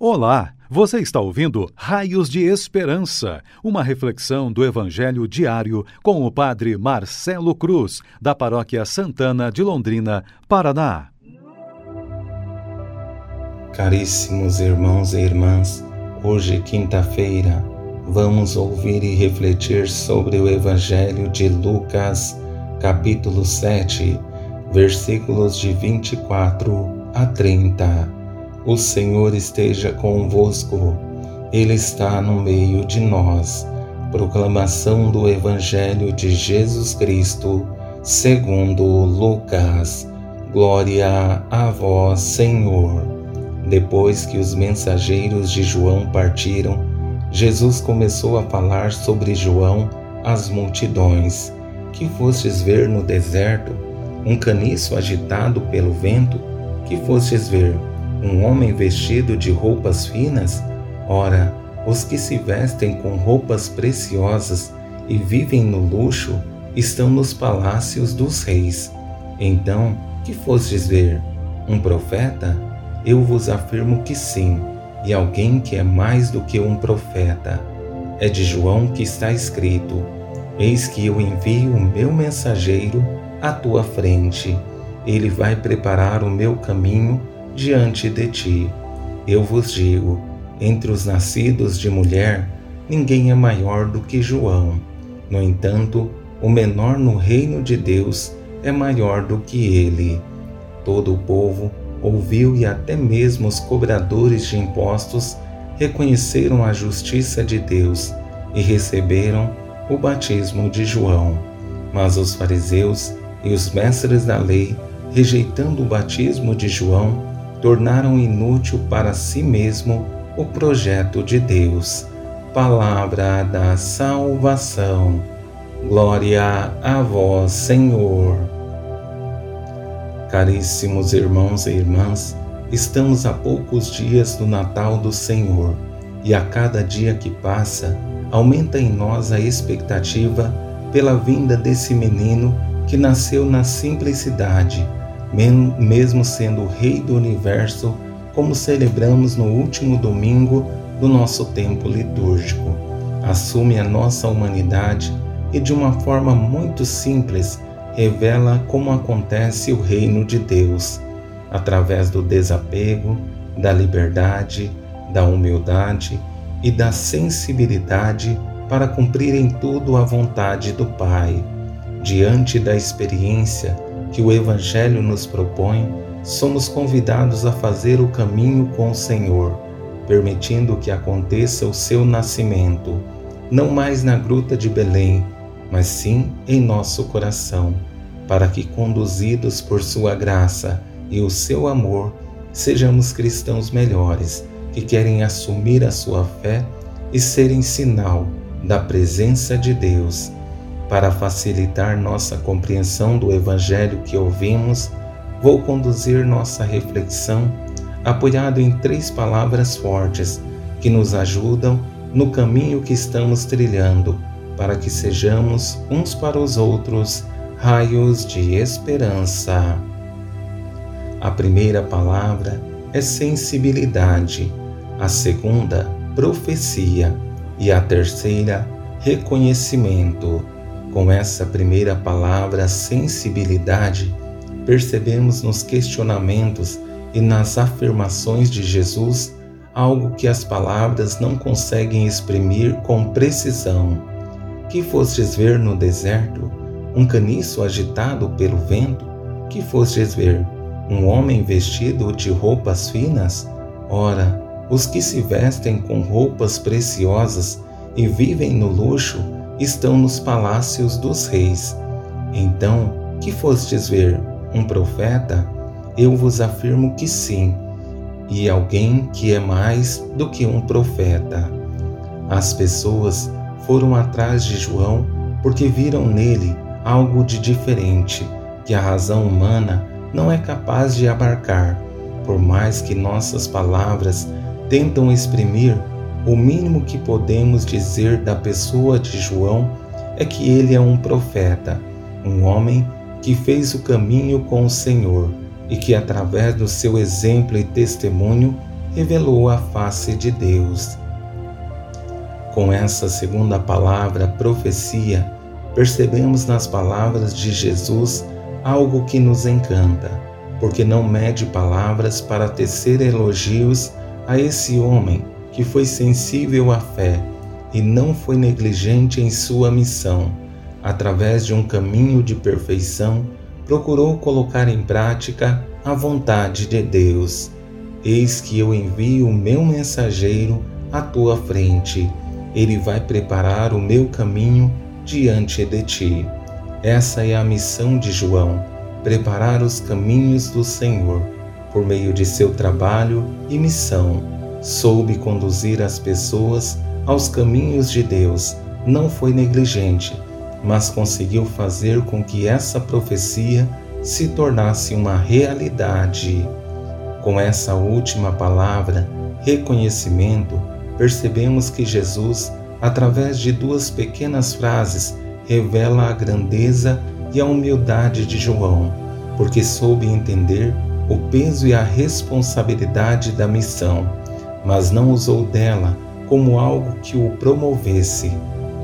Olá, você está ouvindo Raios de Esperança, uma reflexão do Evangelho diário com o Padre Marcelo Cruz, da Paróquia Santana de Londrina, Paraná. Caríssimos irmãos e irmãs, hoje, quinta-feira, vamos ouvir e refletir sobre o Evangelho de Lucas, capítulo 7, versículos de 24 a 30. O Senhor esteja convosco, Ele está no meio de nós. Proclamação do Evangelho de Jesus Cristo, segundo Lucas. Glória a vós, Senhor. Depois que os mensageiros de João partiram, Jesus começou a falar sobre João às multidões. Que fostes ver no deserto um caniço agitado pelo vento? Que fostes ver um homem vestido de roupas finas? Ora, os que se vestem com roupas preciosas e vivem no luxo estão nos palácios dos reis. Então, que fostes ver? Um profeta? Eu vos afirmo que sim, e alguém que é mais do que um profeta. É de João que está escrito: Eis que eu envio o meu mensageiro à tua frente. Ele vai preparar o meu caminho diante de ti. Eu vos digo: entre os nascidos de mulher, ninguém é maior do que João. No entanto, o menor no reino de Deus é maior do que ele. Todo o povo ouviu e até mesmo os cobradores de impostos reconheceram a justiça de Deus e receberam o batismo de João. Mas os fariseus e os mestres da lei, rejeitando o batismo de João, tornaram inútil para si mesmo o projeto de Deus. Palavra da salvação. Glória a vós, Senhor. Caríssimos irmãos e irmãs, estamos a poucos dias do Natal do Senhor e a cada dia que passa, aumenta em nós a expectativa pela vinda desse menino que nasceu na simplicidade mesmo sendo o Rei do Universo, como celebramos no último domingo do nosso tempo litúrgico. Assume a nossa humanidade e, de uma forma muito simples, revela como acontece o reino de Deus, através do desapego, da liberdade, da humildade e da sensibilidade para cumprir em tudo a vontade do Pai. Diante da experiência, que o Evangelho nos propõe, somos convidados a fazer o caminho com o Senhor, permitindo que aconteça o seu nascimento, não mais na gruta de Belém, mas sim em nosso coração, para que, conduzidos por Sua graça e o seu amor, sejamos cristãos melhores que querem assumir a sua fé e serem sinal da presença de Deus para facilitar nossa compreensão do Evangelho que ouvimos, vou conduzir nossa reflexão apoiado em três palavras fortes que nos ajudam no caminho que estamos trilhando, para que sejamos uns para os outros raios de esperança. A primeira palavra é sensibilidade, a segunda, profecia e a terceira, reconhecimento. Com essa primeira palavra, sensibilidade, percebemos nos questionamentos e nas afirmações de Jesus algo que as palavras não conseguem exprimir com precisão. Que fostes ver no deserto um caniço agitado pelo vento? Que fostes ver um homem vestido de roupas finas? Ora, os que se vestem com roupas preciosas e vivem no luxo estão nos palácios dos reis. Então, que fostes ver um profeta? Eu vos afirmo que sim, e alguém que é mais do que um profeta. As pessoas foram atrás de João porque viram nele algo de diferente que a razão humana não é capaz de abarcar, por mais que nossas palavras tentam exprimir o mínimo que podemos dizer da pessoa de João é que ele é um profeta, um homem que fez o caminho com o Senhor e que, através do seu exemplo e testemunho, revelou a face de Deus. Com essa segunda palavra, profecia, percebemos nas palavras de Jesus algo que nos encanta, porque não mede palavras para tecer elogios a esse homem que foi sensível à fé e não foi negligente em sua missão. Através de um caminho de perfeição, procurou colocar em prática a vontade de Deus. Eis que eu envio o meu mensageiro à tua frente. Ele vai preparar o meu caminho diante de ti. Essa é a missão de João: preparar os caminhos do Senhor. Por meio de seu trabalho e missão, soube conduzir as pessoas aos caminhos de Deus. Não foi negligente, mas conseguiu fazer com que essa profecia se tornasse uma realidade. Com essa última palavra, reconhecimento, percebemos que Jesus, através de duas pequenas frases, revela a grandeza e a humildade de João, porque soube entender o peso e a responsabilidade da missão, mas não usou dela como algo que o promovesse,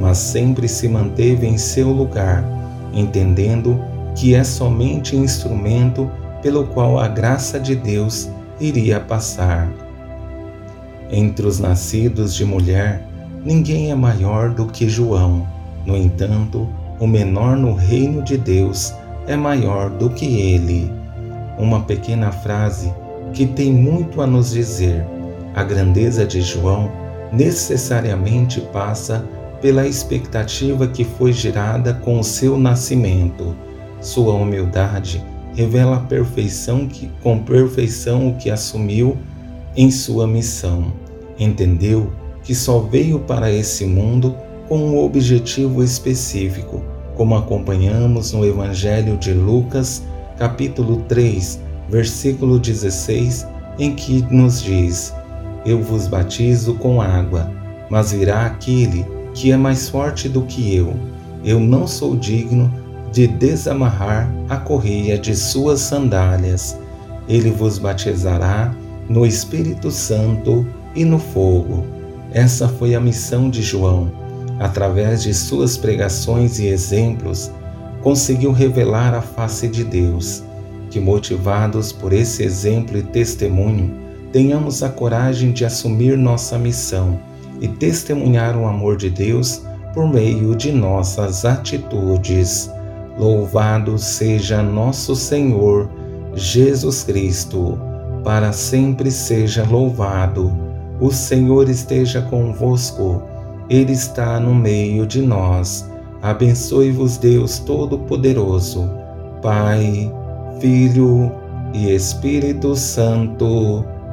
mas sempre se manteve em seu lugar, entendendo que é somente instrumento pelo qual a graça de Deus iria passar. Entre os nascidos de mulher, ninguém é maior do que João. No entanto, o menor no reino de Deus é maior do que ele. Uma pequena frase que tem muito a nos dizer. A grandeza de João necessariamente passa pela expectativa que foi gerada com o seu nascimento. Sua humildade revela a perfeição que com perfeição o que assumiu em sua missão. Entendeu que só veio para esse mundo com um objetivo específico, como acompanhamos no Evangelho de Lucas, capítulo 3, versículo 16, em que nos diz: Eu vos batizo com água, mas virá aquele que é mais forte do que eu. Eu não sou digno de desamarrar a correia de suas sandálias. Ele vos batizará no Espírito Santo e no fogo. Essa foi a missão de João. Através de suas pregações e exemplos, conseguiu revelar a face de Deus. Que, motivados por esse exemplo e testemunho, tenhamos a coragem de assumir nossa missão e testemunhar o amor de Deus por meio de nossas atitudes. Louvado seja nosso Senhor Jesus Cristo, para sempre seja louvado. O Senhor esteja convosco, Ele está no meio de nós. Abençoe-vos, Deus Todo-Poderoso, Pai, Filho e Espírito Santo.